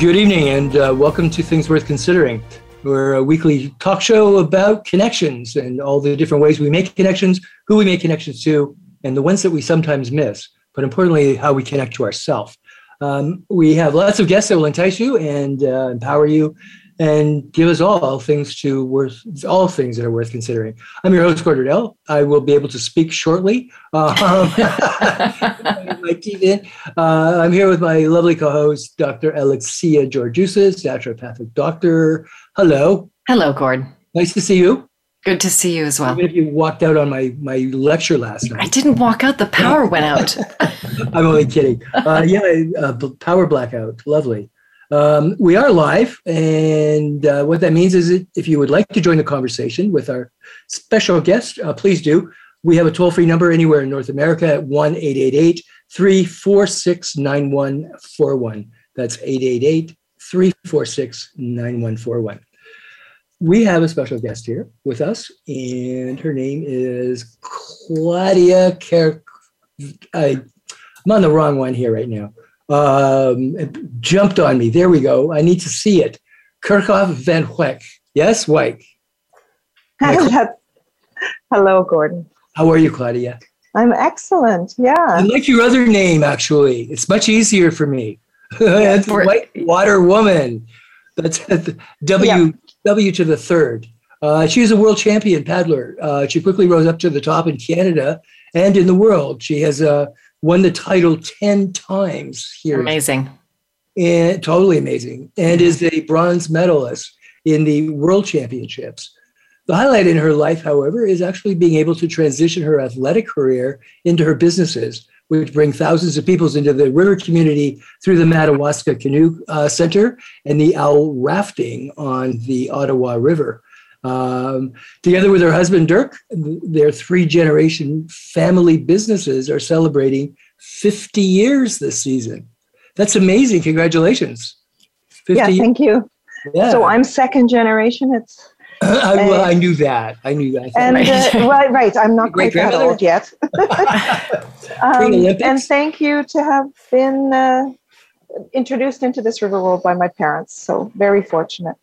Good evening and uh, welcome to Things Worth Considering. We're a weekly talk show about connections and all the different ways we make connections, who we make connections to, and the ones that we sometimes miss, but importantly, how we connect to ourselves. Um, we have lots of guests that will entice you and uh, empower you and give us all things to worth all things that are worth considering. I'm your host, Gord Riddell. I will be able to speak shortly. Um, my teeth in. Uh, I'm here with my lovely co-host, Dr. Alexia Georgiousis, naturopathic doctor. Hello. Hello, Gord. Nice to see you. Good to see you as well. Even if you walked out on my my lecture last night. I didn't walk out. The power went out. I'm only kidding. Uh, yeah, uh, power blackout. Lovely. Um, we are live, and uh, what that means is that if you would like to join the conversation with our special guest, uh, please do. We have a toll free number anywhere in North America at 1 888 346 9141. That's 888 346 9141. We have a special guest here with us, and her name is Claudia Kerk. I, I'm on the wrong one here right now um, jumped on me. There we go. I need to see it. Kerckhoff Van Wijk. Yes, Wyk. Hello, Gordon. How are you, Claudia? I'm excellent. Yeah. I like your other name, actually. It's much easier for me. That's White Water Woman. That's W, yeah. w to the third. Uh, she a world champion paddler. Uh, she quickly rose up to the top in Canada and in the world. She has a won the title 10 times here. Amazing. And totally amazing. And is a bronze medalist in the world championships. The highlight in her life, however, is actually being able to transition her athletic career into her businesses, which bring thousands of people into the river community through the Madawaska Kanu uh, Center and the OWL Rafting on the Ottawa River. Um, together with her husband, Dirk, their three generation family businesses are celebrating 50 years this season. That's amazing. Congratulations. 50 yeah, thank you. Yeah. So I'm second generation. It's I, well, I knew that. I knew that. And uh, right, right. I'm not quite that old yet. um, and thank you to have been uh, introduced into this river world by my parents. So very fortunate.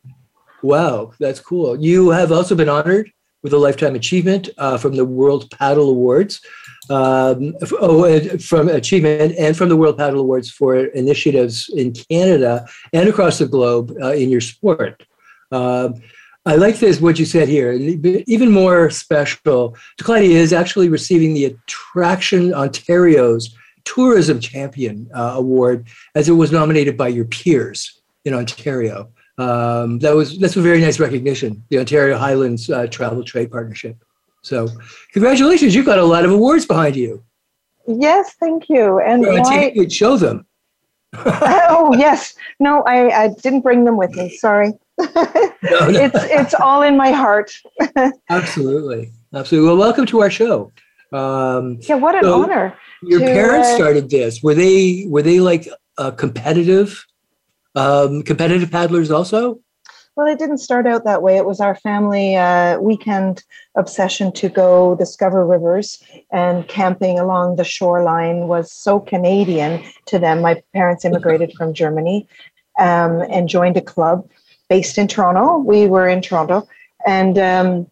Wow, that's cool. You have also been honored with a lifetime achievement uh, from the World Paddle Awards. Um, oh, from achievement and from the World Paddle Awards for initiatives in Canada and across the globe uh, in your sport. Um, I like this, what you said here. Even more special, Claudia is actually receiving the Attraction Ontario's Tourism Champion uh, Award as it was nominated by your peers in Ontario um, that was that's a very nice recognition. The Ontario Highlands uh, Travel Trade Partnership. So, congratulations! You've got a lot of awards behind you. Yes, thank you. And well, why... you show them. oh yes, no, I, I didn't bring them with me. Sorry. no, no. it's it's all in my heart. absolutely, absolutely. Well, welcome to our show. Um, yeah, what an so honor. Your to, parents uh, started this. Were they were they like uh, competitive? Um, competitive paddlers also? Well, it didn't start out that way. It was our family uh, weekend obsession to go discover rivers, and camping along the shoreline was so Canadian to them. My parents immigrated from Germany um, and joined a club based in Toronto. We were in Toronto, and um,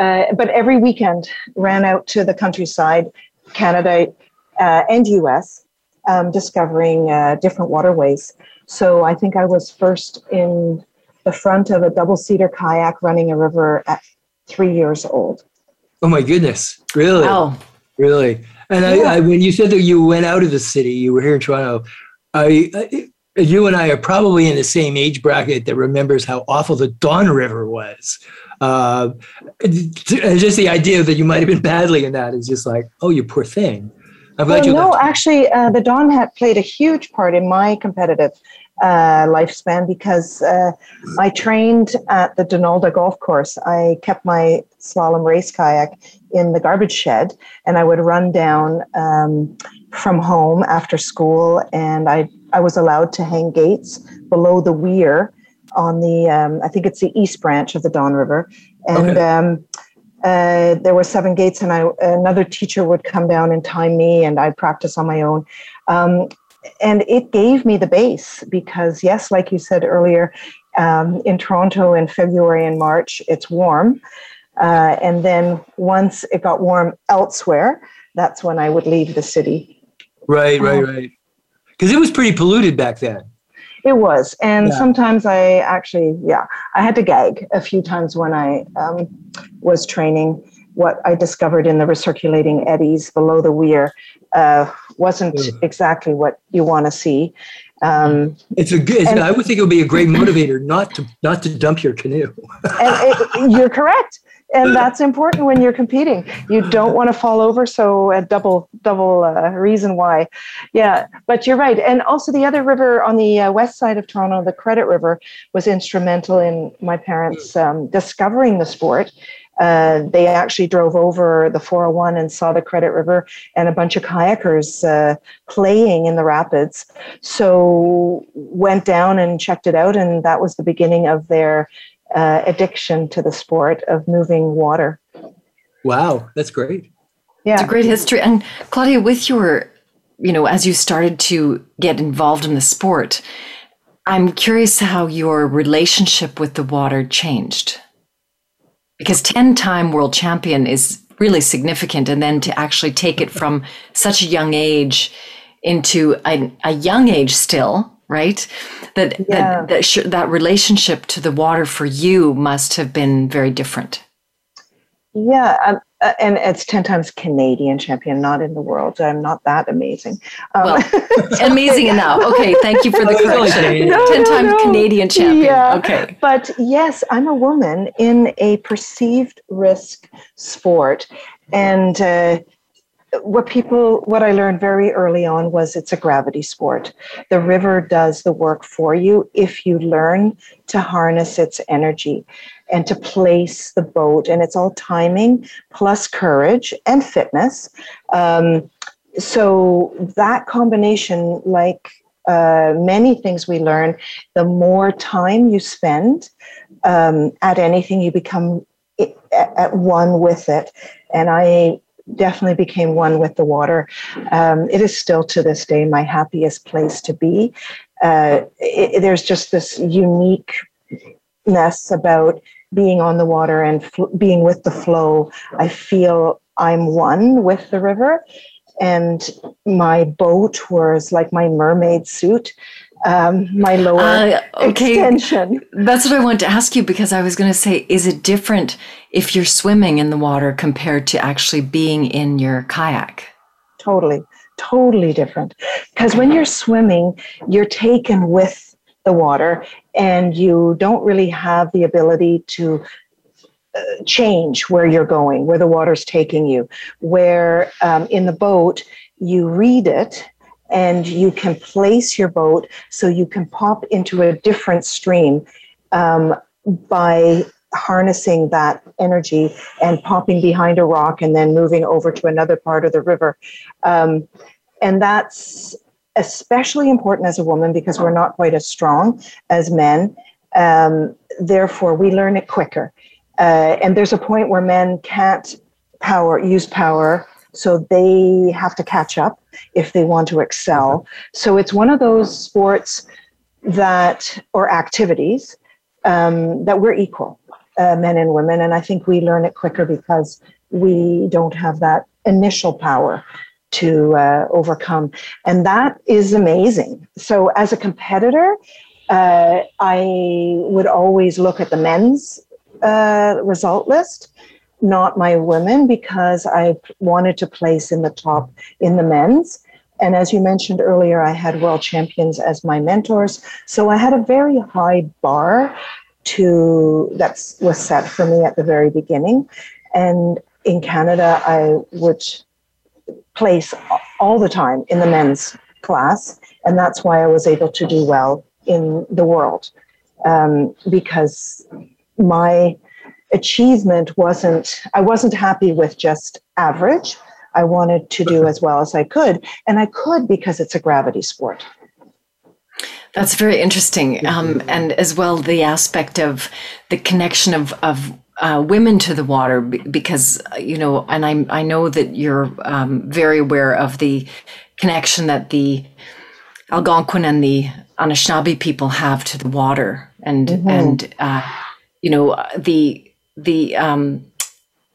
uh, but every weekend ran out to the countryside, Canada uh, and U.S., um, discovering uh, different waterways. So I think I was first in the front of a double seater kayak running a river at three years old. Oh my goodness! Really? Wow. Really? And yeah. I, I, when you said that you went out of the city, you were here in Toronto. I, I, you and I are probably in the same age bracket that remembers how awful the Don River was. Uh, just the idea that you might have been badly in that is just like, oh, you poor thing. I'm glad well, you. No, actually, uh, the Don had played a huge part in my competitive uh, lifespan because uh, I trained at the Donalda Golf Course. I kept my slalom race kayak in the garbage shed, and I would run down um, from home after school, and I I was allowed to hang gates below the weir on the um, I think it's the east branch of the Don River, and. Okay. Um, uh, there were seven gates, and I another teacher would come down and time me, and I'd practice on my own. Um, and it gave me the base because, yes, like you said earlier, um, in Toronto in February and March, it's warm, uh, and then once it got warm elsewhere, that's when I would leave the city. Right, right, right. Because it was pretty polluted back then. It was, and Yeah. sometimes I actually, yeah, I had to gag a few times when I um, was training. What I discovered in the recirculating eddies below the weir uh, wasn't exactly what you want to see. Um, It's a good. And- I would think it would be a great motivator not to not to dump your canoe. and it, you're correct, and that's important when you're competing. You don't want to fall over, so a double double uh, reason why. Yeah, but you're right, and also the other river on the uh, west side of Toronto, the Credit River, was instrumental in my parents um, discovering the sport. Uh, they actually drove over the 401 and saw the Credit River and a bunch of kayakers uh, playing in the rapids. So went down and checked it out, and that was the beginning of their uh, addiction to the sport of moving water. Wow, that's great. Yeah. It's a great history. And Claudia, with your, you know, as you started to get involved in the sport, I'm curious how your relationship with the water changed. Because 10 time world champion is really significant. And then to actually take it from such a young age into a, a young age still, right? That, Yeah. that, that, sh- that relationship to the water for you must have been very different. Yeah. Um, uh, and it's 10 times Canadian champion, not in the world. So I'm not that amazing. Um, Well, Amazing enough. Okay, thank you for the it's only correction. No, Ten no, time no. Canadian champion. Yeah. Okay. But yes, I'm a woman in a perceived risk sport. And uh, what people, what I learned very early on was it's a gravity sport. The river does the work for you if you learn to harness its energy and to place the boat. And it's all timing plus courage and fitness. Um, so that combination, like uh, many things we learn, the more time you spend um, at anything, you become at at one with it. And I definitely became one with the water. Um, it is still to this day my happiest place to be. Uh, it, there's just this uniqueness about being on the water and fl- being with the flow. I feel I'm one with the river. And my boat was like my mermaid suit, um, my lower Uh, okay. extension. That's what I wanted to ask you because I was going to say, is it different if you're swimming in the water compared to actually being in your kayak? totally totally different because when you're swimming you're taken with the water and you don't really have the ability to uh, change where you're going where the water's taking you where um, in the boat you read it and you can place your boat so you can pop into a different stream um, by harnessing that energy and popping behind a rock and then moving over to another part of the river. Um, and that's especially important as a woman because we're not quite as strong as men. Um, therefore, we learn it quicker. Uh, and there's a point where men can't power use power, so they have to catch up if they want to excel. So it's one of those sports that or activities um, that we're equal, uh, men and women. And I think we learn it quicker because we don't have that initial power to uh, overcome. And that is amazing. So, as a competitor, uh, I would always look at the men's uh, result list, not my women, because I wanted to place in the top in the men's. And as you mentioned earlier, I had world champions as my mentors. So I had a very high bar to that was set for me at the very beginning. And in Canada, I would place all the time in the men's class. And that's why I was able to do well in the world um, because my achievement wasn't i wasn't happy with just average. I wanted to do as well as i could and i could because it's a gravity sport. That's very interesting um, and as well the aspect of the connection of, of uh, women to the water because you know and i i know that you're um, very aware of the connection that the algonquin and the anishinaabe people have to the water and mm-hmm. and uh, you know the the um,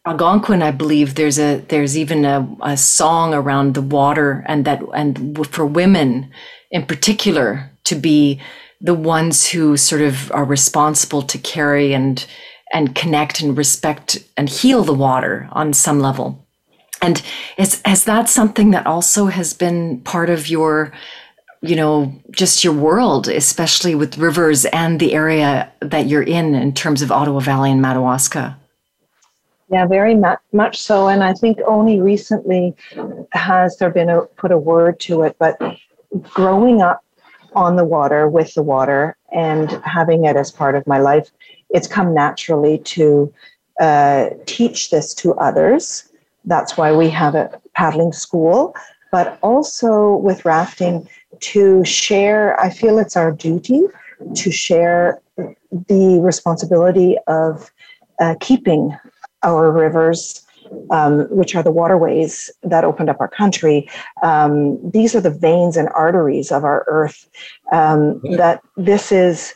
Algonquin, I believe there's a there's even a, a song around the water and that and for women in particular to be the ones who sort of are responsible to carry and and connect and respect and heal the water on some level. And is has that something that also has been part of your you know, just your world, especially with rivers and the area that you're in in terms of Ottawa Valley and Madawaska. Yeah, very much, much so. And I think only recently has there been a put a word to it. But growing up on the water with the water and having it as part of my life, it's come naturally to uh, teach this to others. That's why we have a paddling school. But also with rafting, to share, I feel it's our duty to share the responsibility of uh, keeping our rivers, um, which are the waterways that opened up our country. Um, these are the veins and arteries of our earth. Um, that this is,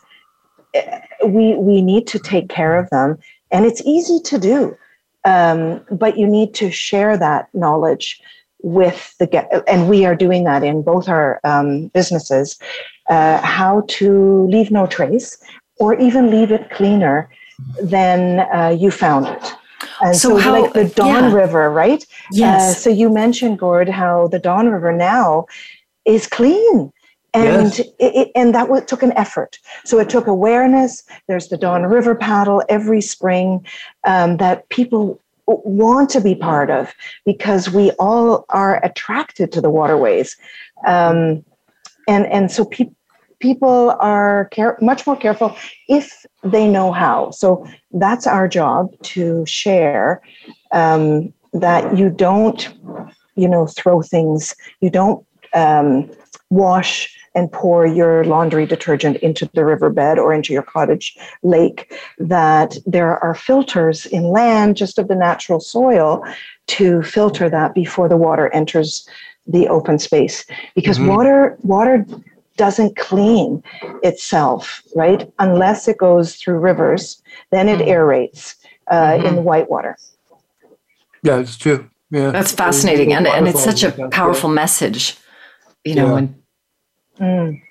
we we need to take care of them, and it's easy to do, um, but you need to share that knowledge with the get, and we are doing that in both our um, businesses uh, how to leave no trace or even leave it cleaner than uh, you found it and so, so how, like the Don yeah. River, right? Yes. Uh, so you mentioned, Gord, how the Don River now is clean. And yes. it, it, and that w- took an effort. So it took awareness. There's the Don River paddle every spring um, that people want to be part of because we all are attracted to the waterways. Um, and, and so pe- people are care- much more careful if they know how. So that's our job to share um, that you don't, you know, throw things, you don't um, wash and pour your laundry detergent into the riverbed or into your cottage lake, that there are filters in land just of the natural soil to filter that before the water enters the open space. Because mm-hmm. water, water doesn't clean itself, right? Unless it goes through rivers, then it mm-hmm. aerates uh, mm-hmm. in the whitewater. Yeah, it's true. Yeah, that's fascinating, and and it's such a powerful message, you know. Yeah. And Mm.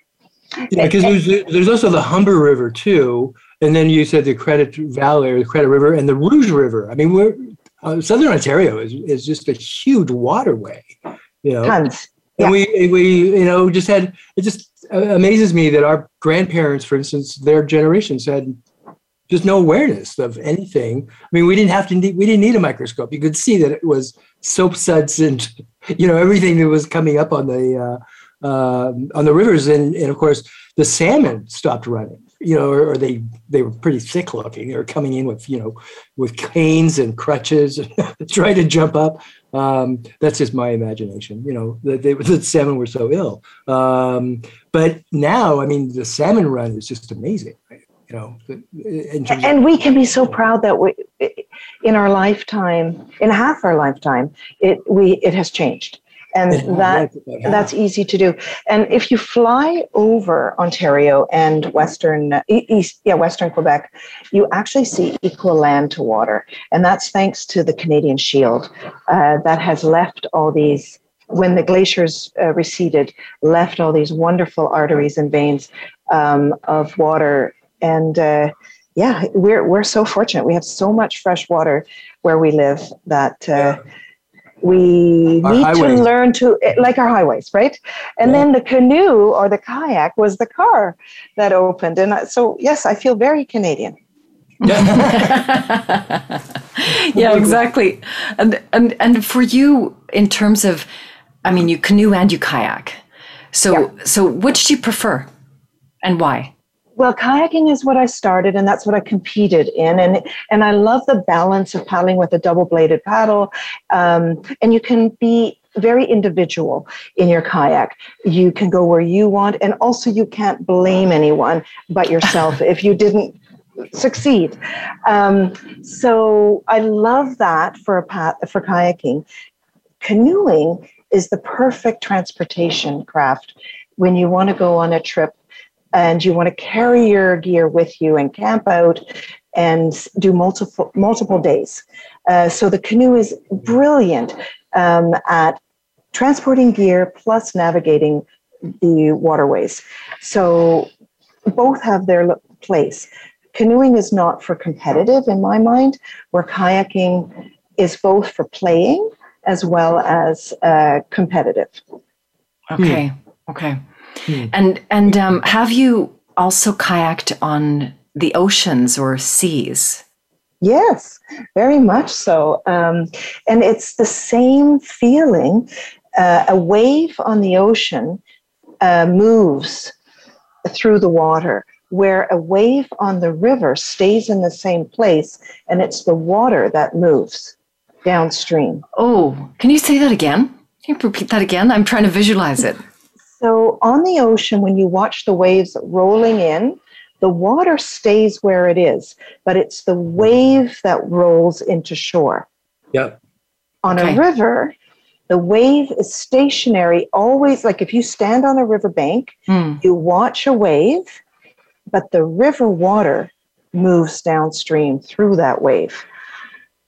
Yeah, because there's, there's also the Humber River too, and then you said the Credit Valley or the Credit River and the Rouge River. I mean, we're uh, Southern Ontario is, is just a huge waterway, you know. Tons. Yeah. And we we you know just had it just amazes me that our grandparents, for instance, their generations had just no awareness of anything. I mean, we didn't have to need, we didn't need a microscope. You could see that it was soap suds and you know everything that was coming up on the uh, uh, on the rivers, and, and of course the salmon stopped running. You know, or, or, they they were pretty thick looking. They were coming in with you know with canes and crutches, trying to jump up. Um, that's just my imagination. You know, the salmon were so ill. Um, but now, I mean, the salmon run is just amazing. Right? You know, and we can be so proud that we, in our lifetime, in half our lifetime, it we it has changed and that that's easy to do. And if you fly over Ontario and Western East, yeah, Western Quebec, you actually see equal land to water, and that's thanks to the Canadian Shield uh, that has left all these. When the glaciers uh, receded, left all these wonderful arteries and veins um, of water, and uh, yeah, we're we're so fortunate. We have so much fresh water where we live that. Uh, yeah we our need highways. to learn to eh, like our highways right and yeah. then the canoe or the kayak was the car that opened and so yes i feel very canadian yeah, yeah exactly and, and and for you in terms of i mean you canoe and you kayak so yeah. so which do you prefer And why? Well, kayaking is what I started, and that's what I competed in, and and I love the balance of paddling with a double-bladed paddle, um, and you can be very individual in your kayak. You can go where you want, and also you can't blame anyone but yourself if you didn't succeed. Um, so I love that for a path, for kayaking. Canoeing is the perfect transportation craft when you want to go on a trip and you want to carry your gear with you and camp out and do multiple multiple days. Uh, so the canoe is brilliant um, at transporting gear plus navigating the waterways. So both have their place. Canoeing is not for competitive in my mind, where kayaking is both for playing as well as uh, competitive. Okay. Hmm. Okay. Hmm. And and um, have you also kayaked on the oceans or seas? Yes, very much so. Um, and it's the same feeling. Uh, a wave on the ocean uh, moves through the water, where a wave on the river stays in the same place, and it's the water that moves downstream. Oh, can you say that again? Can you repeat that again? I'm trying to visualize it. So, on the ocean, when you watch the waves rolling in, the water stays where it is, but it's the wave that rolls into shore. Yep. On okay. a river, the wave is stationary, always like if you stand on a riverbank, mm. you watch a wave, but the river water moves downstream through that wave.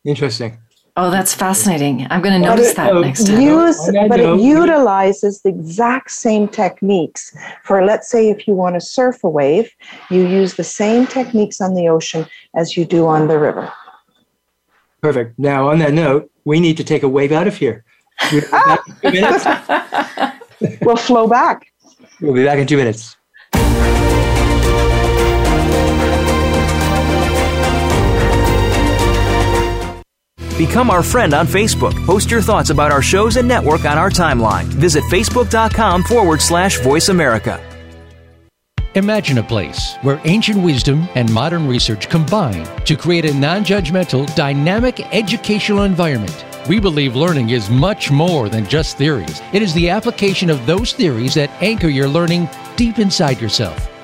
Interesting. Oh, that's fascinating. I'm going to notice that uh, next time. Use, but it utilizes the exact same techniques. For let's say, if you want to surf a wave, you use the same techniques on the ocean as you do on the river. Perfect. Now, on that note, we need to take a wave out of here. we'll flow back. We'll be back in two minutes. Become our friend on Facebook. Post your thoughts about our shows and network on our timeline. Visit facebook.com forward slash voice America. Imagine a place where ancient wisdom and modern research combine to create a non judgmental, dynamic educational environment. We believe learning is much more than just theories. It is the application of those theories that anchor your learning deep inside yourself.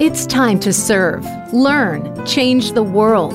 It's time to serve, learn, change the world.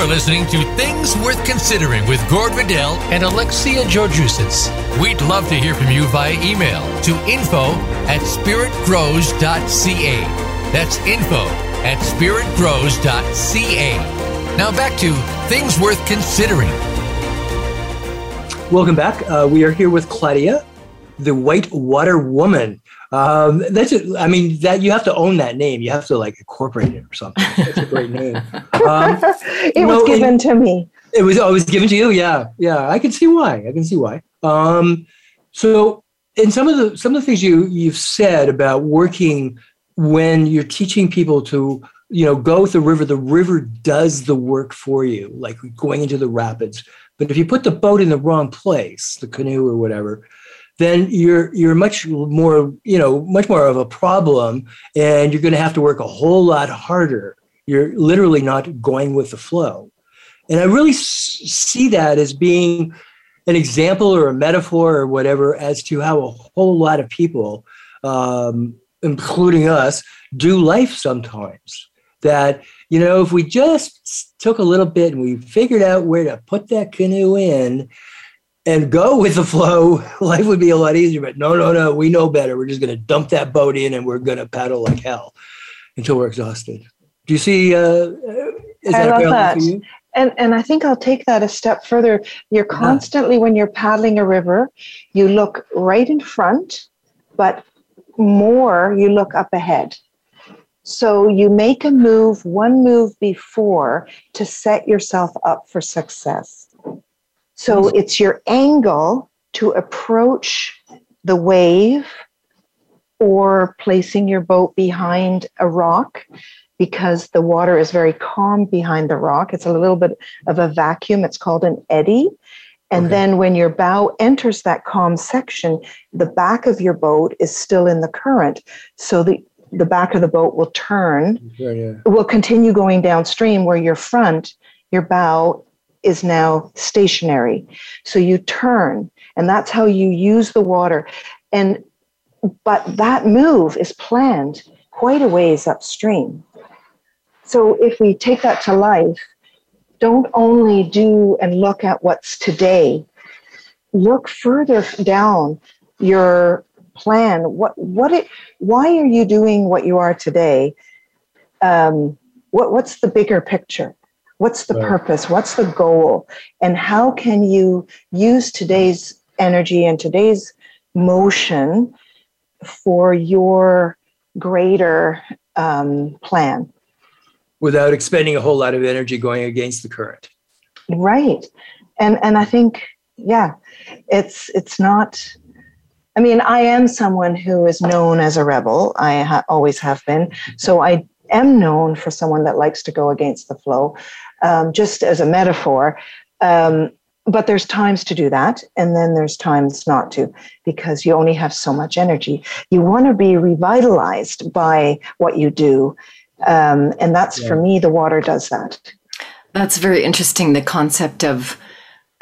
Are listening to Things Worth Considering with Gord Riddell and Alexia Georgiousis. We'd love to hear from you via email to info at spiritgrows.ca. That's info at spiritgrows.ca. Now back to Things Worth Considering. Welcome back. Uh, we are here with Claudia, the White Water Woman. Um, that's it. I mean, that you have to own that name. You have to like incorporate it or something. That's a great name. Um, it was given to me. It was. always given to you. Yeah, yeah. I can see why. I can see why. Um, so, in some of the some of the things you you've said about working when you're teaching people to you know, go with the river, the river does the work for you, like going into the rapids. But if you put the boat in the wrong place, the canoe or whatever, then you're you're much more, you know, much more of a problem, and you're going to have to work a whole lot harder. You're literally not going with the flow. And I really s- see that as being an example or a metaphor or whatever as to how a whole lot of people, um, including us, do life sometimes that you know if we just took a little bit and we figured out where to put that canoe in and go with the flow life would be a lot easier but no no no we know better we're just going to dump that boat in and we're going to paddle like hell until we're exhausted do you see uh, is I love that. And, and I think I'll take that a step further. You're constantly, when you're paddling a river, you look right in front, but more you look up ahead. So you make a move one move before to set yourself up for success. So mm-hmm. it's your angle to approach the wave or placing your boat behind a rock because the water is very calm behind the rock. It's a little bit of a vacuum. It's called an eddy. And okay. then when your bow enters that calm section, the back of your boat is still in the current. So the the back of the boat will turn, yeah, yeah. will continue going downstream where your front, your bow is now stationary. So you turn, and that's how you use the water. And but that move is planned quite a ways upstream. So if we take that to life, don't only do and look at what's today, look further down your plan what what it why are you doing what you are today um, what what's the bigger picture what's the purpose? What's the goal? And how can you use today's energy and today's motion for your greater um, plan? Without expending a whole lot of energy going against the current. Right. And and i think yeah it's it's not I mean, I am someone who is known as a rebel. I ha- always have been. So I am known for someone that likes to go against the flow, um, just as a metaphor. Um, but there's times to do that, and then there's times not to, because you only have so much energy. You want to be revitalized by what you do. Um, and that's yeah. for me, the water does that. That's very interesting. The concept of,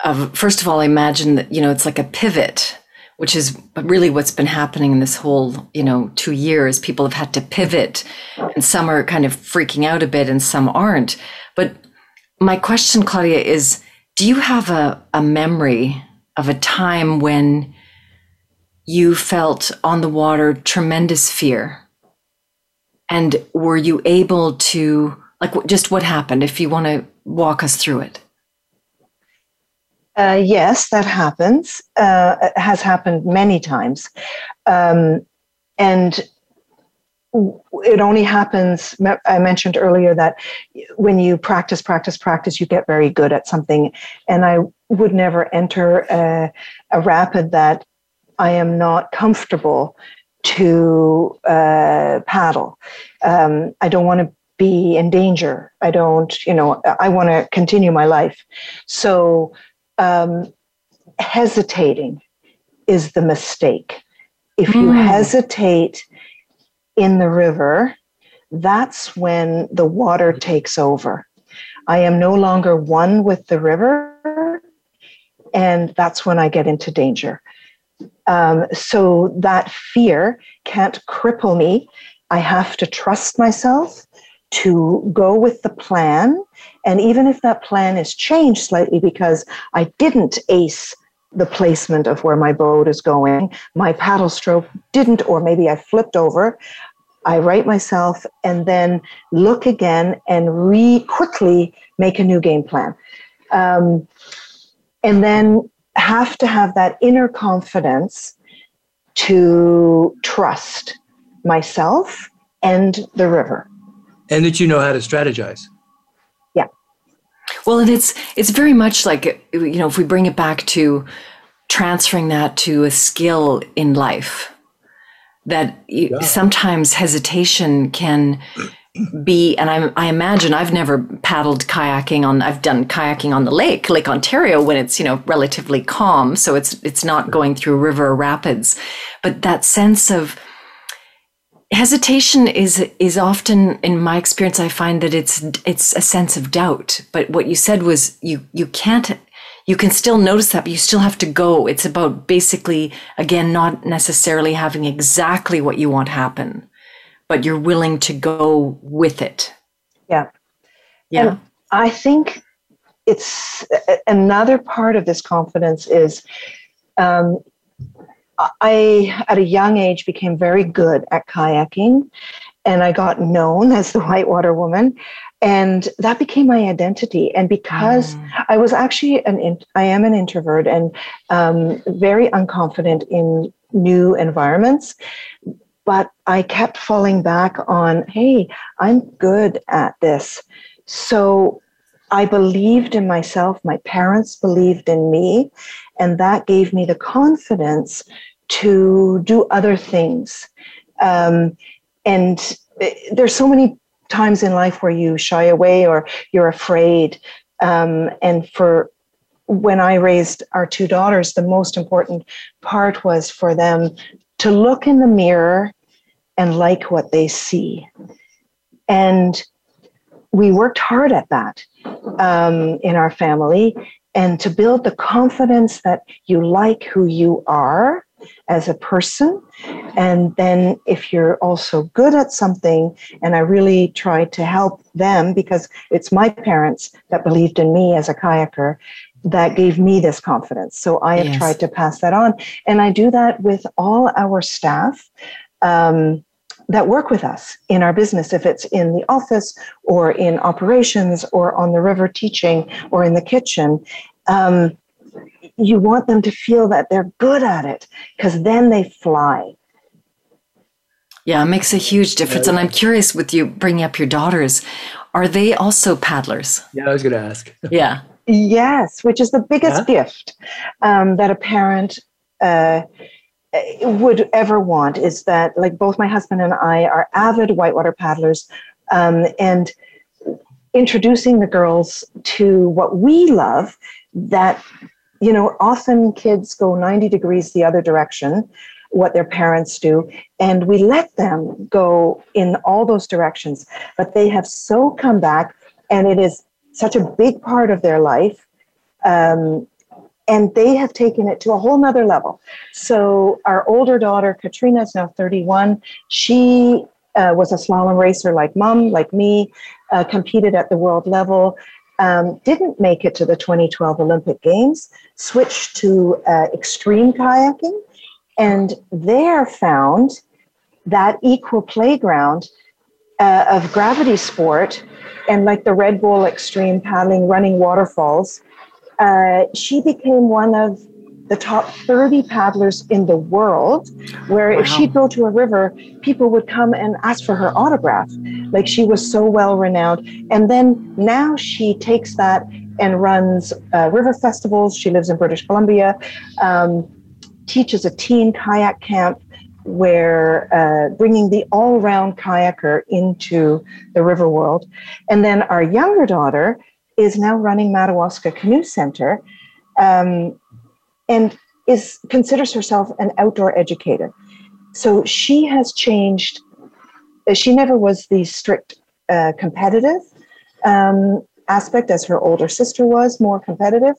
of first of all, I imagine that, you know, it's like a pivot which is really what's been happening in this whole, you know, two years. People have had to pivot, and some are kind of freaking out a bit, and some aren't. But my question, Claudia, is: Do you have a, a memory of a time when you felt on the water tremendous fear? And were you able to, like, just what happened? If you want to walk us through it. Uh, yes, that happens. Uh, has happened many times. Um, and it only happens, I mentioned earlier that when you practice, practice, practice, you get very good at something. And I would never enter a, a rapid that I am not comfortable to uh, paddle. Um, I don't want to be in danger. I don't, you know, I want to continue my life. So um, hesitating is the mistake. If you mm. hesitate in the river, that's when the water takes over. I am no longer one with the river, and that's when I get into danger. Um, so that fear can't cripple me. I have to trust myself to go with the plan. And even if that plan is changed slightly because I didn't ace the placement of where my boat is going, my paddle stroke didn't, or maybe I flipped over, I write myself and then look again and re quickly make a new game plan. Um, and then have to have that inner confidence to trust myself and the river and that you know how to strategize. Yeah. Well, and it's it's very much like you know if we bring it back to transferring that to a skill in life that yeah. sometimes hesitation can be and I'm, i imagine i've never paddled kayaking on i've done kayaking on the lake lake ontario when it's you know relatively calm so it's it's not going through river rapids. But that sense of hesitation is is often in my experience i find that it's it's a sense of doubt. But what you said was you you can't you can still notice that but you still have to go. It's about basically again not necessarily having exactly what you want happen but you're willing to go with it. Yeah. Yeah. And i think it's another part of this confidence is um, I, at a young age, became very good at kayaking, and I got known as the whitewater woman, and that became my identity. And because mm. I was actually an, I am an introvert and um, very unconfident in new environments, but I kept falling back on, hey, I'm good at this. So I believed in myself. My parents believed in me. And that gave me the confidence to do other things. Um, and there's so many times in life where you shy away or you're afraid. Um, and for when I raised our two daughters, the most important part was for them to look in the mirror and like what they see. And we worked hard at that um, in our family and to build the confidence that you like who you are as a person. And then if you're also good at something, and I really try to help them because it's my parents that believed in me as a kayaker that gave me this confidence. So I have yes. tried to pass that on. And I do that with all our staff. Um, that work with us in our business, if it's in the office or in operations or on the river teaching or in the kitchen. Um, you want them to feel that they're good at it because then they fly. Yeah, it makes a huge difference. And I'm curious with you bringing up your daughters, are they also paddlers? Yeah, I was going to ask. yeah. Yes, which is the biggest yeah. gift um, that a parent uh, would ever want is that, like, both my husband and I are avid whitewater paddlers. Um, and introducing the girls to what we love that you know, often kids go 90 degrees the other direction, what their parents do, and we let them go in all those directions. But they have so come back, and it is such a big part of their life. Um, and they have taken it to a whole nother level. So our older daughter, Katrina, is now 31. She uh, was a slalom racer like mom, like me, uh, competed at the world level um, didn't make it to the 2012 Olympic Games, switched to uh, extreme kayaking, and there found that equal playground uh, of gravity sport and like the Red Bull Extreme paddling, running waterfalls. Uh, she became one of the top 30 paddlers in the world, where wow. if she'd go to a river, people would come and ask for her autograph. Like she was so well renowned. And then now she takes that and runs uh, river festivals. She lives in British Columbia, um, teaches a teen kayak camp where uh, bringing the all-round kayaker into the river world. And then our younger daughter is now running Madawaska Kanu Center. Um, and is considers herself an outdoor educator. So she has changed. Uh, she never was the strict uh, competitive um, aspect as her older sister was, more competitive.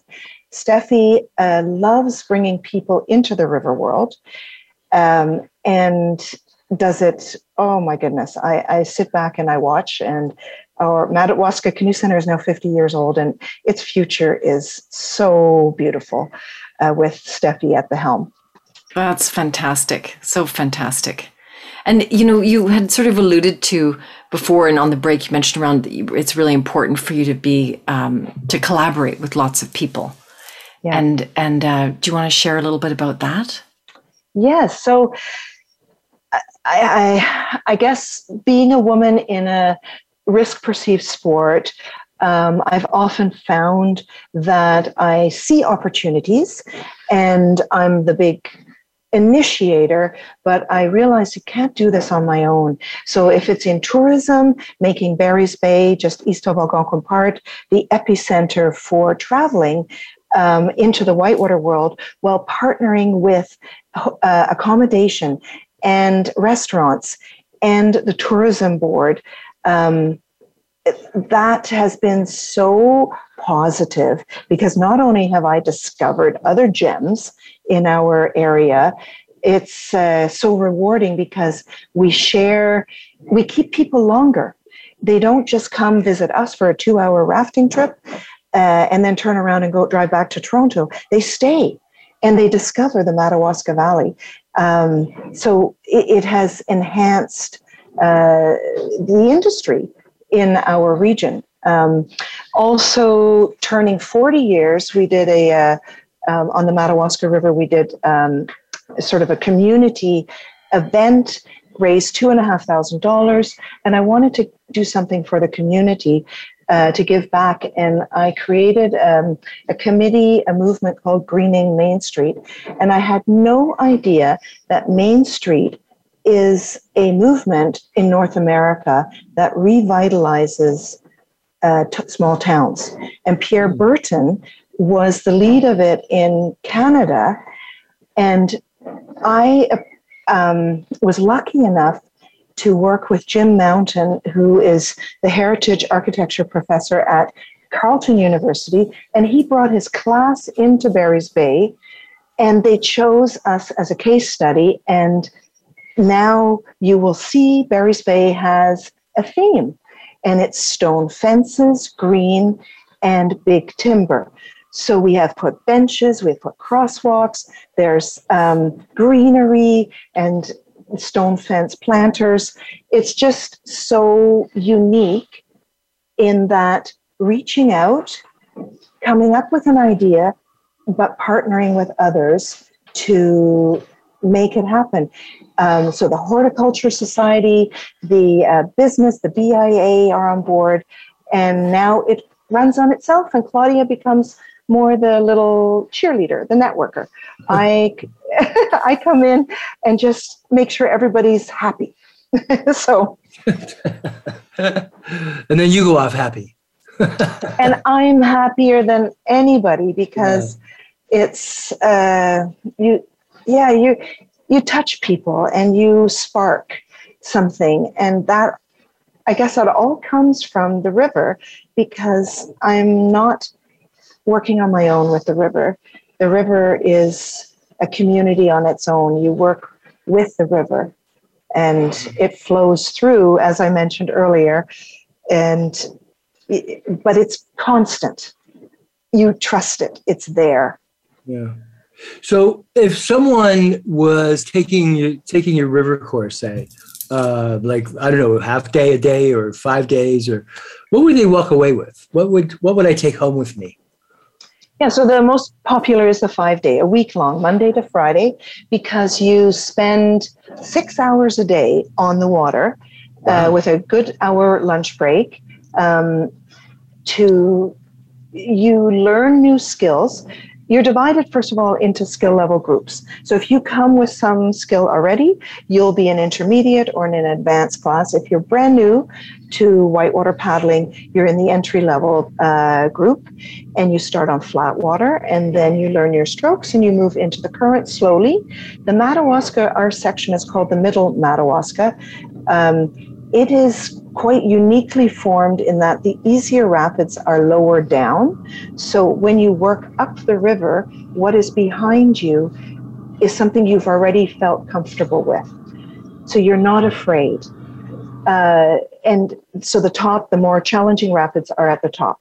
Steffi uh, loves bringing people into the river world um, and does it. Oh my goodness. I, I sit back and I watch, and our Madawaska Kanu Center is now 50 years old, and its future is so beautiful uh, with Steffi at the helm. That's fantastic. So fantastic. And you know, you had sort of alluded to before, and on the break, you mentioned around it's really important for you to be um, to collaborate with lots of people. Yeah. And and uh, do you want to share a little bit about that? Yes. So, I, I I guess being a woman in a risk perceived sport, um, I've often found that I see opportunities and I'm the big initiator, but I realized I can't do this on my own. So if it's in tourism, making Barry's Bay, just east of Algonquin Park, the epicenter for traveling um, into the whitewater world, while partnering with uh, accommodation and restaurants and the tourism board. Um, that has been so positive because not only have I discovered other gems in our area, it's uh, so rewarding because we share, we keep people longer. They don't just come visit us for a two hour rafting trip uh, and then turn around and go drive back to Toronto. They stay and they discover the Madawaska Valley. Um, so it, it, has enhanced uh, the industry in our region. Um, also, turning 40 years, we did a, uh, um, on the Madawaska River, we did um, sort of a community event, raised two and a half thousand dollars, and I wanted to do something for the community. Uh, to give back, and I created um, a committee, a movement called Greening Main Street. And I had no idea that Main Street is a movement in North America that revitalizes uh, t- small towns. And Pierre hmm. Berton was the lead of it in Canada. And I um, was lucky enough to work with Jim Mountain, who is the Heritage Architecture Professor at Carleton University. And he brought his class into Barry's Bay. And they chose us as a case study. And now you will see Barry's Bay has a theme, and it's stone fences, green, and big timber. So we have put benches, we've put crosswalks, there's um, greenery and stone fence planters. It's just so unique in that reaching out, coming up with an idea, but partnering with others to make it happen. Um, so the Horticulture Society, the uh, business, the BIA are on board, and now it runs on itself, and Claudia becomes more the little cheerleader, the networker. I, I come in and just make sure everybody's happy. so, and then you go off happy. and I'm happier than anybody because yeah. it's uh, you. Yeah, you you touch people and you spark something, and that I guess that all comes from the river because I'm not working on my own with the river. The river is a community on its own. You work with the river and it flows through, as I mentioned earlier, and but it's constant. You trust it, it's there. Yeah. So if someone was taking taking your river course, say, uh, like I don't know, half day a day or five days, or what would they walk away with? What would what would I take home with me? Yeah, so the most popular is the five day, a week long, Monday to Friday, because you spend six hours a day on the water uh, wow. uh, with a good hour lunch break. Um, to you learn new skills you're divided, first of all, into skill level groups. So if you come with some skill already, you'll be an intermediate or in an advanced class. If you're brand new to whitewater paddling, you're in the entry level uh, group and you start on flat water and then you learn your strokes and you move into the current slowly. The Madawaska, our section is called the Middle Madawaska. Um, it is quite uniquely formed in that the easier rapids are lower down. So when you work up the river, what is behind you is something you've already felt comfortable with. So you're not afraid. Uh, and so the top, the more challenging rapids are at the top.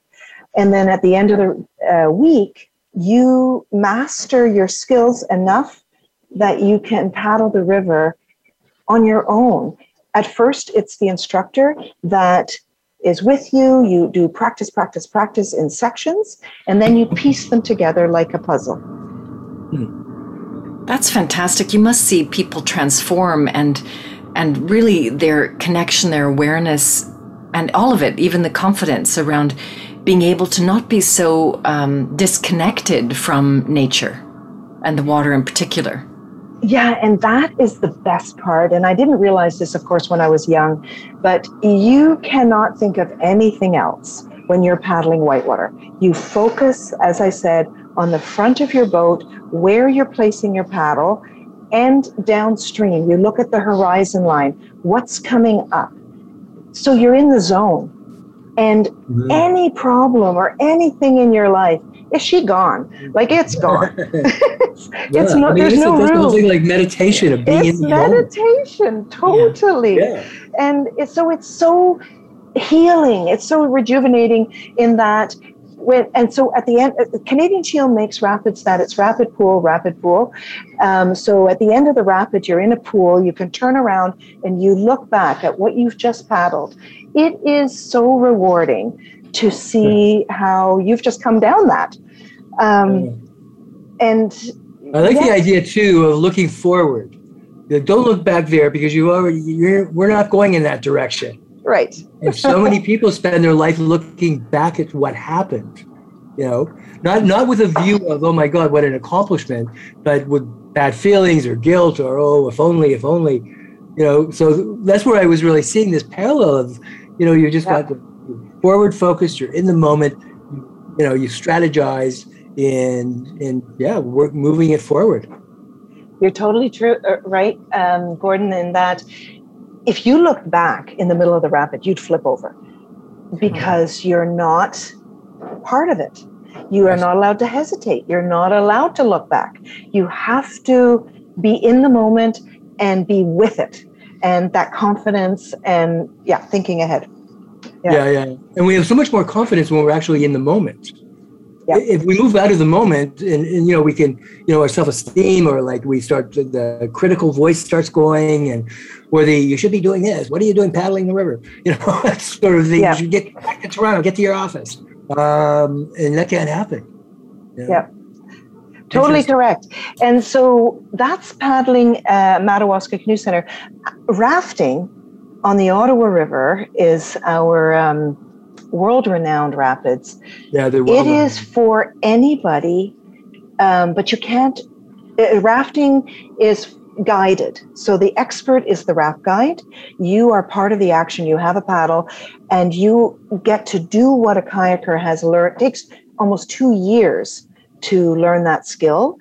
And then at the end of the uh, week, you master your skills enough that you can paddle the river on your own at first it's the instructor that is with you. You do practice, practice, practice in sections, and then you piece them together like a puzzle. That's fantastic. You must see people transform and and really their connection, their awareness, and all of it, even the confidence around being able to not be so um, disconnected from nature and the water in particular. Yeah, and that is the best part. And I didn't realize this, of course, when I was young, but you cannot think of anything else when you're paddling whitewater. You focus, as I said, on the front of your boat, where you're placing your paddle, and downstream. You look at the horizon line, what's coming up. So you're in the zone. And mm-hmm. any problem or anything in your life, is she gone? Like it's gone. it's, yeah. it's no, I mean, there's no room. like meditation of being it's in meditation, moment. totally. Yeah. Yeah. And it's, so it's so healing. It's so rejuvenating in that when, and so at the end, uh, Canadian Shield makes rapids that it's rapid pool, rapid pool. Um, so at the end of the rapid, you're in a pool, you can turn around and you look back at what you've just paddled. It is so rewarding to see how you've just come down that. Um, and I like the idea too of looking forward. Don't look back there because you already you're we're not going in that direction. Right. and so many people spend their life looking back at what happened. You know, not not with a view of oh my God, what an accomplishment, but with bad feelings or guilt or oh if only, if only. You know, so that's where I was really seeing this parallel of, you know, you just yeah. got forward focused, you're in the moment, you know, you strategize and and yeah, work moving it forward. You're totally true, uh, right, um, Gordon. In that, if you looked back in the middle of the rapid, you'd flip over because you're not part of it. You are not allowed to hesitate. You're not allowed to look back. You have to be in the moment and be with it, and that confidence and yeah, thinking ahead. Yeah. yeah, yeah. And we have so much more confidence when we're actually in the moment. Yeah. If we move out of the moment and, and, you know, we can, you know, our self-esteem or like we start, the critical voice starts going and where the, you should be doing this. What are you doing paddling the river? You know, that's sort of the, yeah. you get back to Toronto, get to your office. Um, and that can't happen. You know? Yeah. Totally correct. And so that's paddling uh, Madawaska Kanu Center. Rafting on the Ottawa River is our um, world renowned rapids. Yeah, they're well It is for anybody, um, but you can't. Uh, rafting is guided. So the expert is the raft guide. You are part of the action. You have a paddle, and you get to do what a kayaker has learned. It takes almost two years to learn that skill.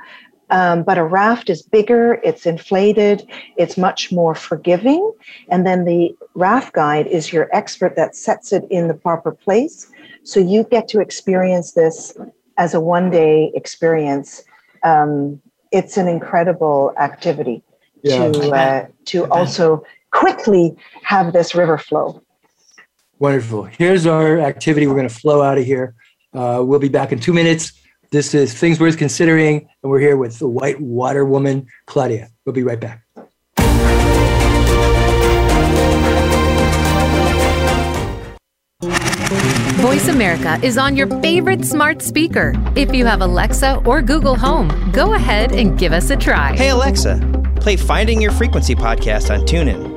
Um, but a raft is bigger, it's inflated, it's much more forgiving. And then the raft guide is your expert that sets it in the proper place. So you get to experience this as a one day experience. Um, it's an incredible activity yeah. to, uh, to also quickly have this river flow. Wonderful. Here's our activity. We're going to flow out of here. Uh, we'll be back in two minutes. This is Things Worth Considering, and we're here with the white water woman, Claudia. We'll be right back. Voice America is on your favorite smart speaker. If you have Alexa or Google Home, go ahead and give us a try. Hey, Alexa, play Finding Your Frequency podcast on TuneIn.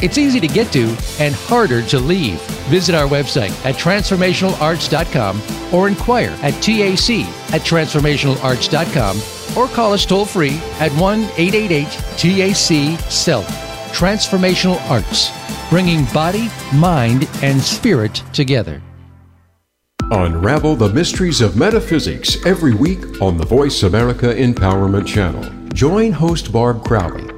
It's easy to get to and harder to leave. Visit our website at transformationalarts.com or inquire at TAC at transformationalarts.com or call us toll free at 1 888 TAC SELF. Transformational Arts, bringing body, mind, and spirit together. Unravel the mysteries of metaphysics every week on the Voice America Empowerment Channel. Join host Barb Crowley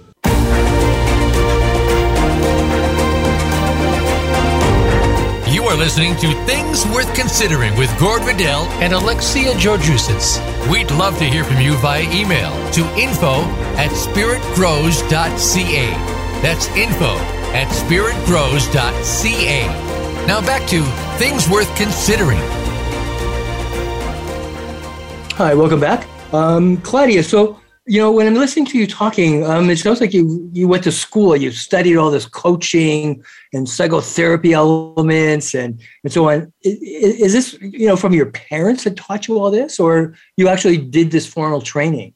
Listening to Things Worth Considering with Gord Riddell and Alexia Georgiousis. We'd love to hear from you via email to info at spiritgrows.ca. That's info at spiritgrows.ca. Now back to Things Worth Considering. Hi, welcome back. Um, Claudia, so you know, when I'm listening to you talking, um, it sounds like you you went to school, you studied all this coaching and psychotherapy elements and and so on. Is, is this you know from your parents that taught you all this, or you actually did this formal training?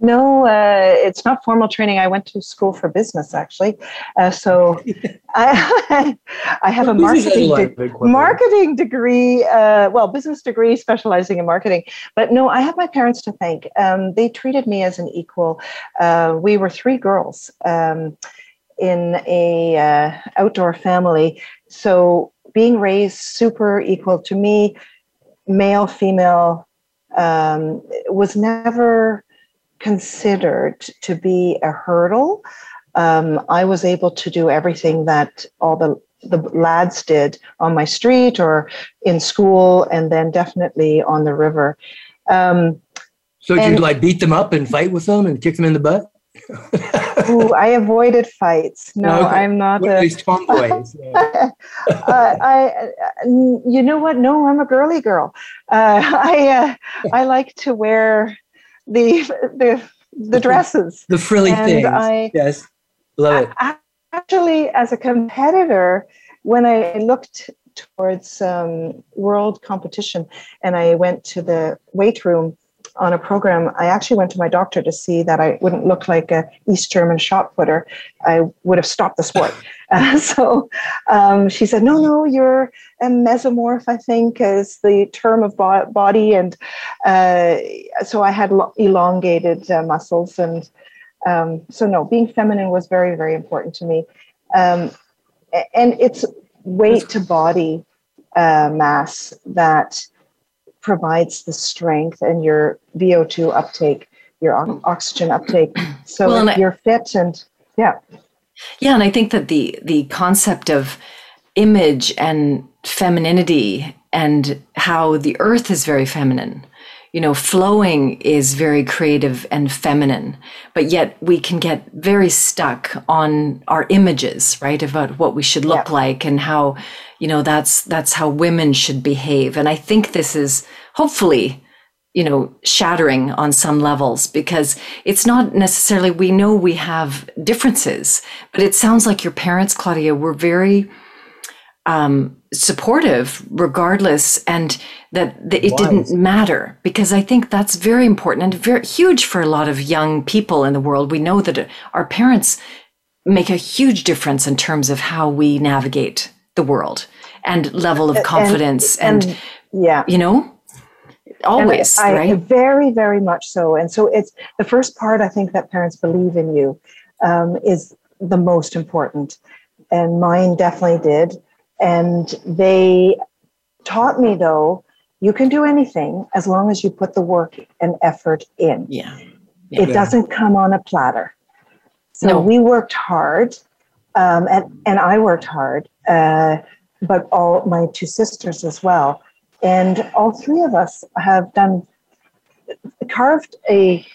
No, uh, it's not formal training. I went to school for business, actually. Uh, so I, I have a marketing, de- marketing degree, uh, well, business degree specializing in marketing. But no, I have my parents to thank. Um, they treated me as an equal. Uh, we were three girls um, in a uh, outdoor family. So being raised super equal to me, male, female, um, was never considered to be a hurdle. Um, I was able to do everything that all the the lads did on my street or in school, and then definitely on the river. Um, so did you like beat them up and fight with them and kick them in the butt? ooh, I avoided fights. No, okay. I'm not what a tomboys. uh, I, you know what? No, I'm a girly girl. Uh, I uh, I like to wear the the the dresses, the frilly and things. I, yes, love it. I, actually, as a competitor, when I looked towards um, world competition and I went to the weight room on a program, I actually went to my doctor to see that I wouldn't look like a East German shot putter. I would have stopped the sport. uh, so um, she said, "No, no, you're a mesomorph. I think is the term of bo- body." And uh, so I had lo- elongated uh, muscles, and um, so no, being feminine was very, very important to me. Um, and it's weight to body uh, mass that provides the strength and your VO2 uptake, your oxygen uptake. So well, you're fit and yeah. Yeah, and I think that the the concept of image and femininity and how the earth is very feminine you know, flowing is very creative and feminine, but yet we can get very stuck on our images, right? About what we should look like and how, you know, that's that's how women should behave. And I think this is hopefully you know, shattering on some levels because it's not necessarily, we know we have differences, but it sounds like your parents, Claudia, were very um, supportive regardless and that, that it didn't matter because i think that's very important and very huge for a lot of young people in the world. We know that our parents make a huge difference in terms of how we navigate the world and level of confidence and, and, and yeah. you know always I, right? very very much so. And so it's the first part i think that parents believe in you um, is the most important. And mine definitely did and they taught me, though, you can do anything as long as you put the work and effort in. Yeah. yeah. It doesn't come on a platter. So no. we worked hard, um, and, and I worked hard, uh, but all my two sisters as well. And all three of us have done, carved a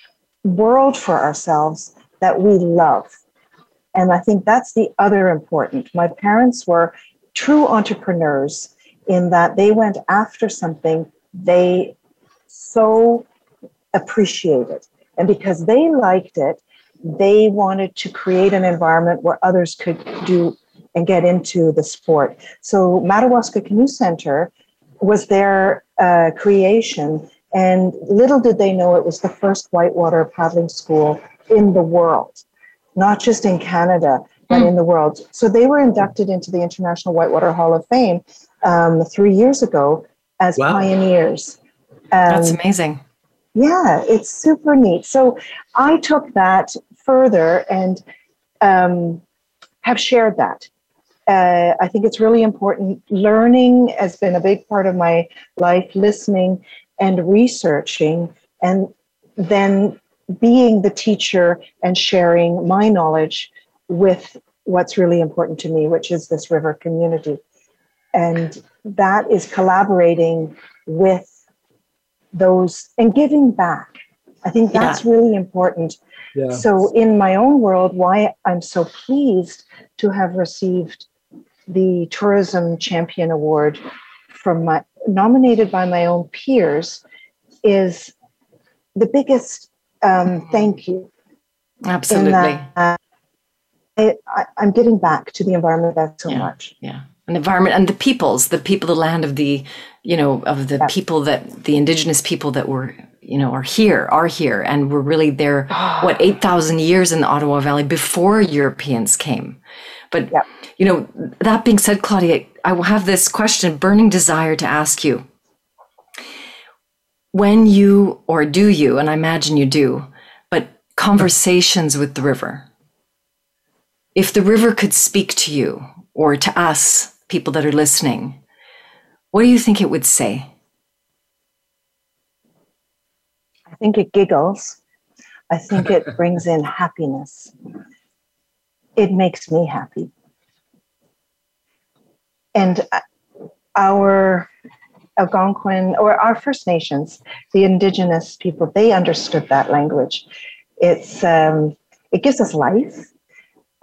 world for ourselves that we love. And I think that's the other important. My parents were true entrepreneurs in that they went after something they so appreciated. And because they liked it, they wanted to create an environment where others could do and get into the sport. So Madawaska Kanu Center was their uh, creation, and little did they know it was the first whitewater paddling school in the world, not just in Canada, but mm. in the world. So they were inducted into the International Whitewater Hall of Fame um, three years ago as wow. pioneers. Um, That's amazing. Yeah, it's super neat. So I took that further and um, have shared that. Uh, I think it's really important. Learning has been a big part of my life, listening and researching, and then being the teacher and sharing my knowledge with what's really important to me, which is this river community. And that is collaborating with those and giving back. I think that's yeah. really important. Yeah. So, in my own world, why I'm so pleased to have received the Tourism Champion Award from my nominated by my own peers is the biggest um, thank you. Absolutely. That, I, am getting back to the environment that so yeah, much. Yeah. An environment and the peoples, the people, the land of the, you know, of the yeah. people that the indigenous people that were, you know, are here, are here, and were really there, what, 8,000 years in the Ottawa Valley before Europeans came. But, yeah. you know, that being said, Claudia, I will have this question, burning desire to ask you. When you, or do you, and I imagine you do, but conversations with the river, if the river could speak to you or to us, people that are listening, what do you think it would say? I think it giggles. I think it brings in happiness. It makes me happy. And uh, our Algonquin or our First Nations, the indigenous people, they understood that language. It's um, it gives us life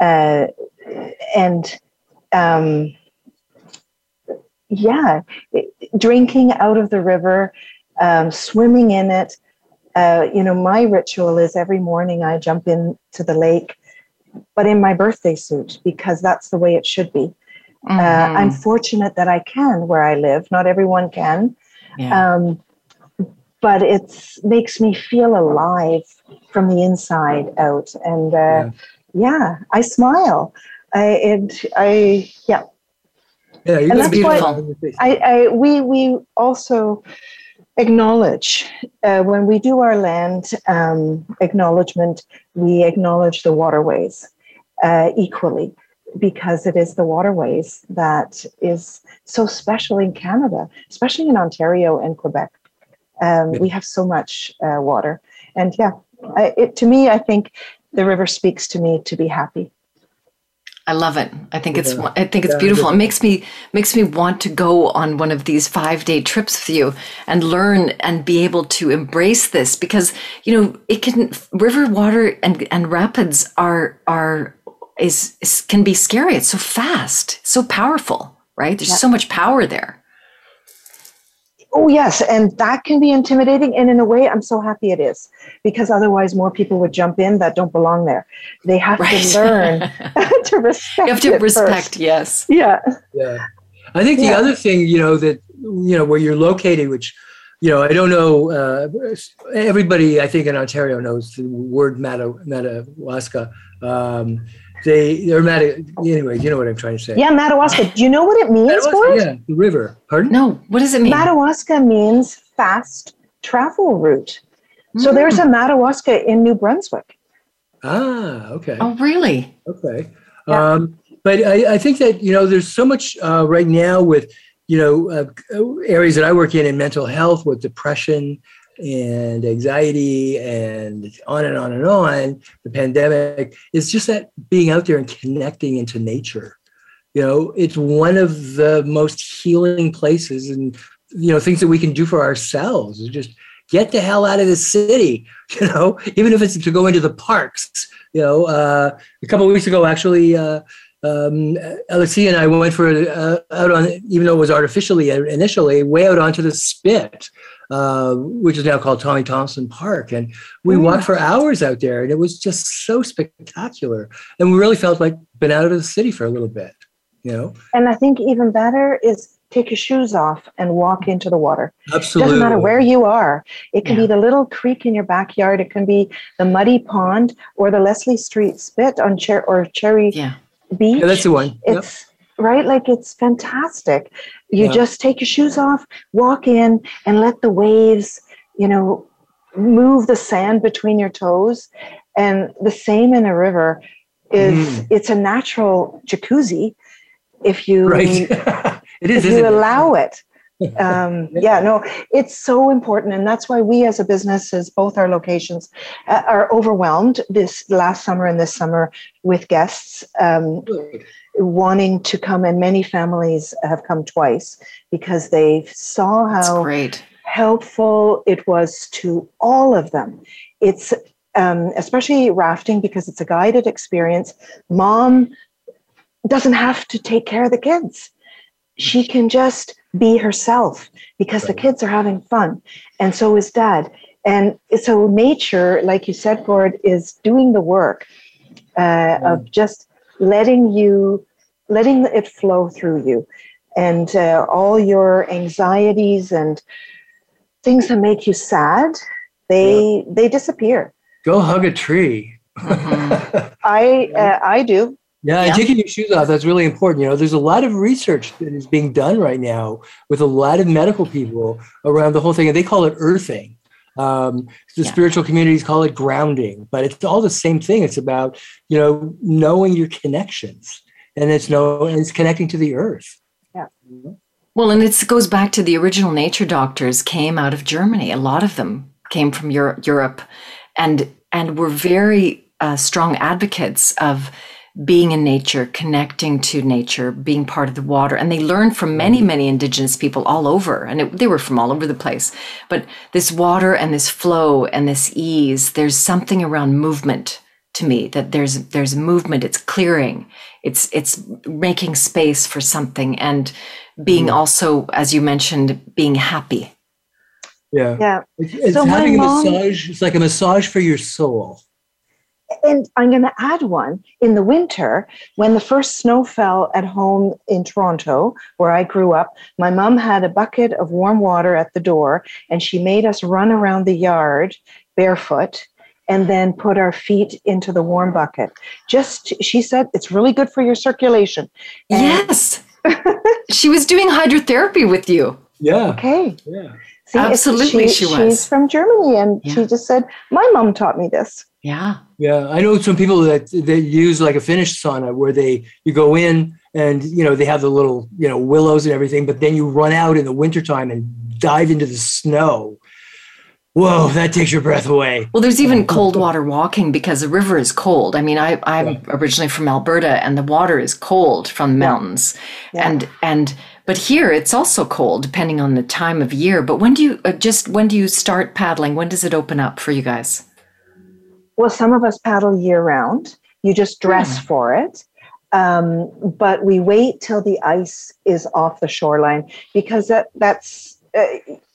uh, and um, yeah, it, drinking out of the river, um, swimming in it. Uh, you know, my ritual is every morning I jump into the lake, but in my birthday suit because that's the way it should be. Uh, mm-hmm. Uh, I'm fortunate that I can where I live. Not everyone can. Yeah. Um, but it makes me feel alive from the inside out. And uh, yeah yeah, I smile. I, and I, yeah. Yeah, and that's beautiful. I, I, we, we also acknowledge uh, when we do our land um, acknowledgement, we acknowledge the waterways uh, equally because it is the waterways that is so special in Canada, especially in Ontario and Quebec. Um, yeah. We have so much uh, water, and yeah, I, it, to me, I think the river speaks to me to be happy. I love it. I think it's yeah. I think it's yeah, beautiful. It makes me makes me want to go on one of these 5-day trips with you and learn and be able to embrace this because you know, it can river water and and rapids are are is, is can be scary. It's so fast, so powerful, right? There's yeah. so much power there. Oh, yes. And that can be intimidating. And in a way, I'm so happy it is because otherwise, more people would jump in that don't belong there. They have right. to learn to respect. You have to respect, first. yes. Yeah. Yeah. I think the yeah. other thing, you know, that, you know, where you're located, which, you know, I don't know, uh, everybody, I think in Ontario knows the word Mata, Madawaska. Um, they they're Mata. Anyway, you know what I'm trying to say. Yeah, Madawaska. Do you know what it means, Madawaska, Yeah, the river. Pardon? No. What does it mean? Madawaska means fast travel route. So mm. there's a Madawaska in New Brunswick. Ah, okay. Oh, really? Okay. Yeah. Um, but I, I, think that you know there's so much uh, right now with you know uh, areas that I work in in mental health with depression and anxiety and on and on and on, the pandemic, is just that being out there and connecting into nature. You know, it's one of the most healing places and, you know, things that we can do for ourselves is just get the hell out of the city, you know, even if it's to go into the parks. You know, uh, a couple weeks ago, actually, uh, um, Alexia and I went for uh, out on, even though it was artificially initially, way out onto the spit uh, which is now called Tommy Thompson Park. And we mm. walked for hours out there, and it was just so spectacular. And we really felt like been out of the city for a little bit, you know. And I think even better is take your shoes off and walk into the water. Absolutely. Doesn't matter where you are. It can yeah. be the little creek in your backyard. It can be the muddy pond or the Leslie Street Spit on Cher or Cherry yeah. Beach. Yeah, that's the one. It's right? Like it's fantastic. You yeah. just take your shoes off, walk in, and let the waves, you know, move the sand between your toes. And the same in a river. is Mm. it's a natural jacuzzi if you Right. it is. if you it? allow it. Um, yeah, no, it's so important, and that's why we, as a business, as both our locations, uh, are overwhelmed this last summer and this summer with guests um, wanting to come, and many families have come twice because they saw how great. helpful it was to all of them. It's um, especially rafting because it's a guided experience. Mom doesn't have to take care of the kids. She can just be herself because the kids are having fun. And so is dad. And so nature, like you said, Gord, is doing the work uh, of just letting you, letting it flow through you. And uh, all your anxieties and things that make you sad, they they disappear. Go hug a tree. Mhm. I uh, I do. Yeah, and Yeah. taking your shoes off, that's really important. You know, there's a lot of research that is being done right now with a lot of medical people around the whole thing, and they call it earthing. Um, the Yeah. spiritual communities call it grounding, but it's all the same thing. It's about, you know, knowing your connections and it's no, and it's connecting to the earth. Yeah. Well, and it goes back to the original nature doctors came out of Germany. A lot of them came from Euro- Europe, and and were very uh, strong advocates of being in nature, connecting to nature, being part of the water. And they learned from many, many indigenous people all over, and it, they were from all over the place. But this water and this flow and this ease, there's something around movement to me that there's there's movement. It's clearing. It's it's making space for something and being mm. also, as you mentioned, being happy. Yeah. Yeah. It's, it's So my having a mom- massage. It's like a massage for your soul. And I'm going to add one in the winter when the first snow fell at home in Toronto, where I grew up. My mom had a bucket of warm water at the door, and she made us run around the yard barefoot and then put our feet into the warm bucket. Just, she said, it's really good for your circulation. And- Yes. she was doing hydrotherapy with you. Yeah. Okay. Yeah. See, Absolutely she was. She's from Germany, and Yeah. she just said, my mom taught me this. Yeah. Yeah, I know some people that that use like a Finnish sauna where they you go in and you know they have the little you know willows and everything, but then you run out in the wintertime and dive into the snow. Whoa, that takes your breath away. Well, there's even cold water walking because the river is cold. I mean, I, I'm originally from Alberta, and the water is cold from the mountains, Yeah. and and but here it's also cold depending on the time of year. But when do you uh, just when do you start paddling? When does it open up for you guys? Well, some of us paddle year round. You just dress for it. Um, but we wait till the ice is off the shoreline because that that's uh,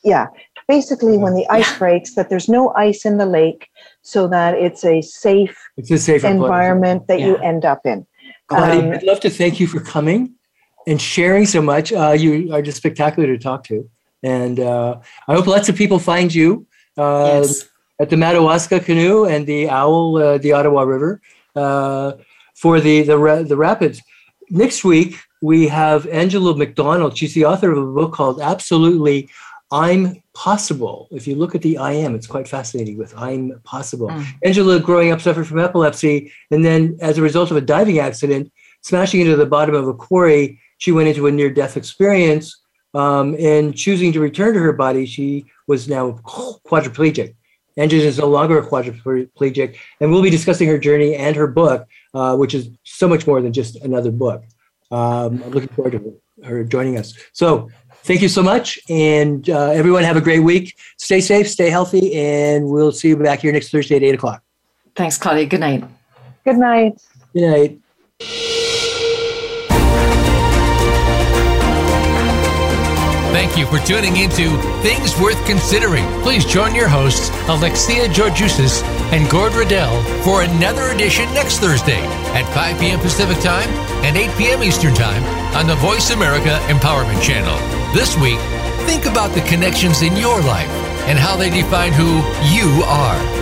yeah basically when the ice breaks that there's no ice in the lake so that it's a safe It's a safer place. environment that you end up in Gladys, Um, I'd love to thank you for coming and sharing so much. Uh, you are just spectacular to talk to, and uh, I hope lots of people find you. Uh, yes. at the Madawaska Kanu and the Owl, uh, the Ottawa River, uh, for the the ra- the rapids. Next week we have Angela McDonald. She's the author of a book called Absolutely I'm Possible. If you look at the I am, it's quite fascinating with I'm Possible. Mm. Angela, growing up, suffered from epilepsy, and then as a result of a diving accident, smashing into the bottom of a quarry, she went into a near death experience. Um, and choosing to return to her body, she was now quadriplegic. Angela is no longer a quadriplegic, and we'll be discussing her journey and her book, uh, which is so much more than just another book. Um, I'm looking forward to her, her joining us. So, thank you so much, and uh, everyone have a great week. Stay safe, stay healthy, and we'll see you back here next Thursday at eight o'clock. Thanks, Claudia. Good night. good night Good night. Thank you for tuning into Things Worth Considering. Please join your hosts, Alexia Georgiousis and Gord Riddell, for another edition next Thursday at 5 p.m. Pacific Time and 8 p.m. Eastern Time on the Voice America Empowerment Channel. This week, think about the connections in your life and how they define who you are.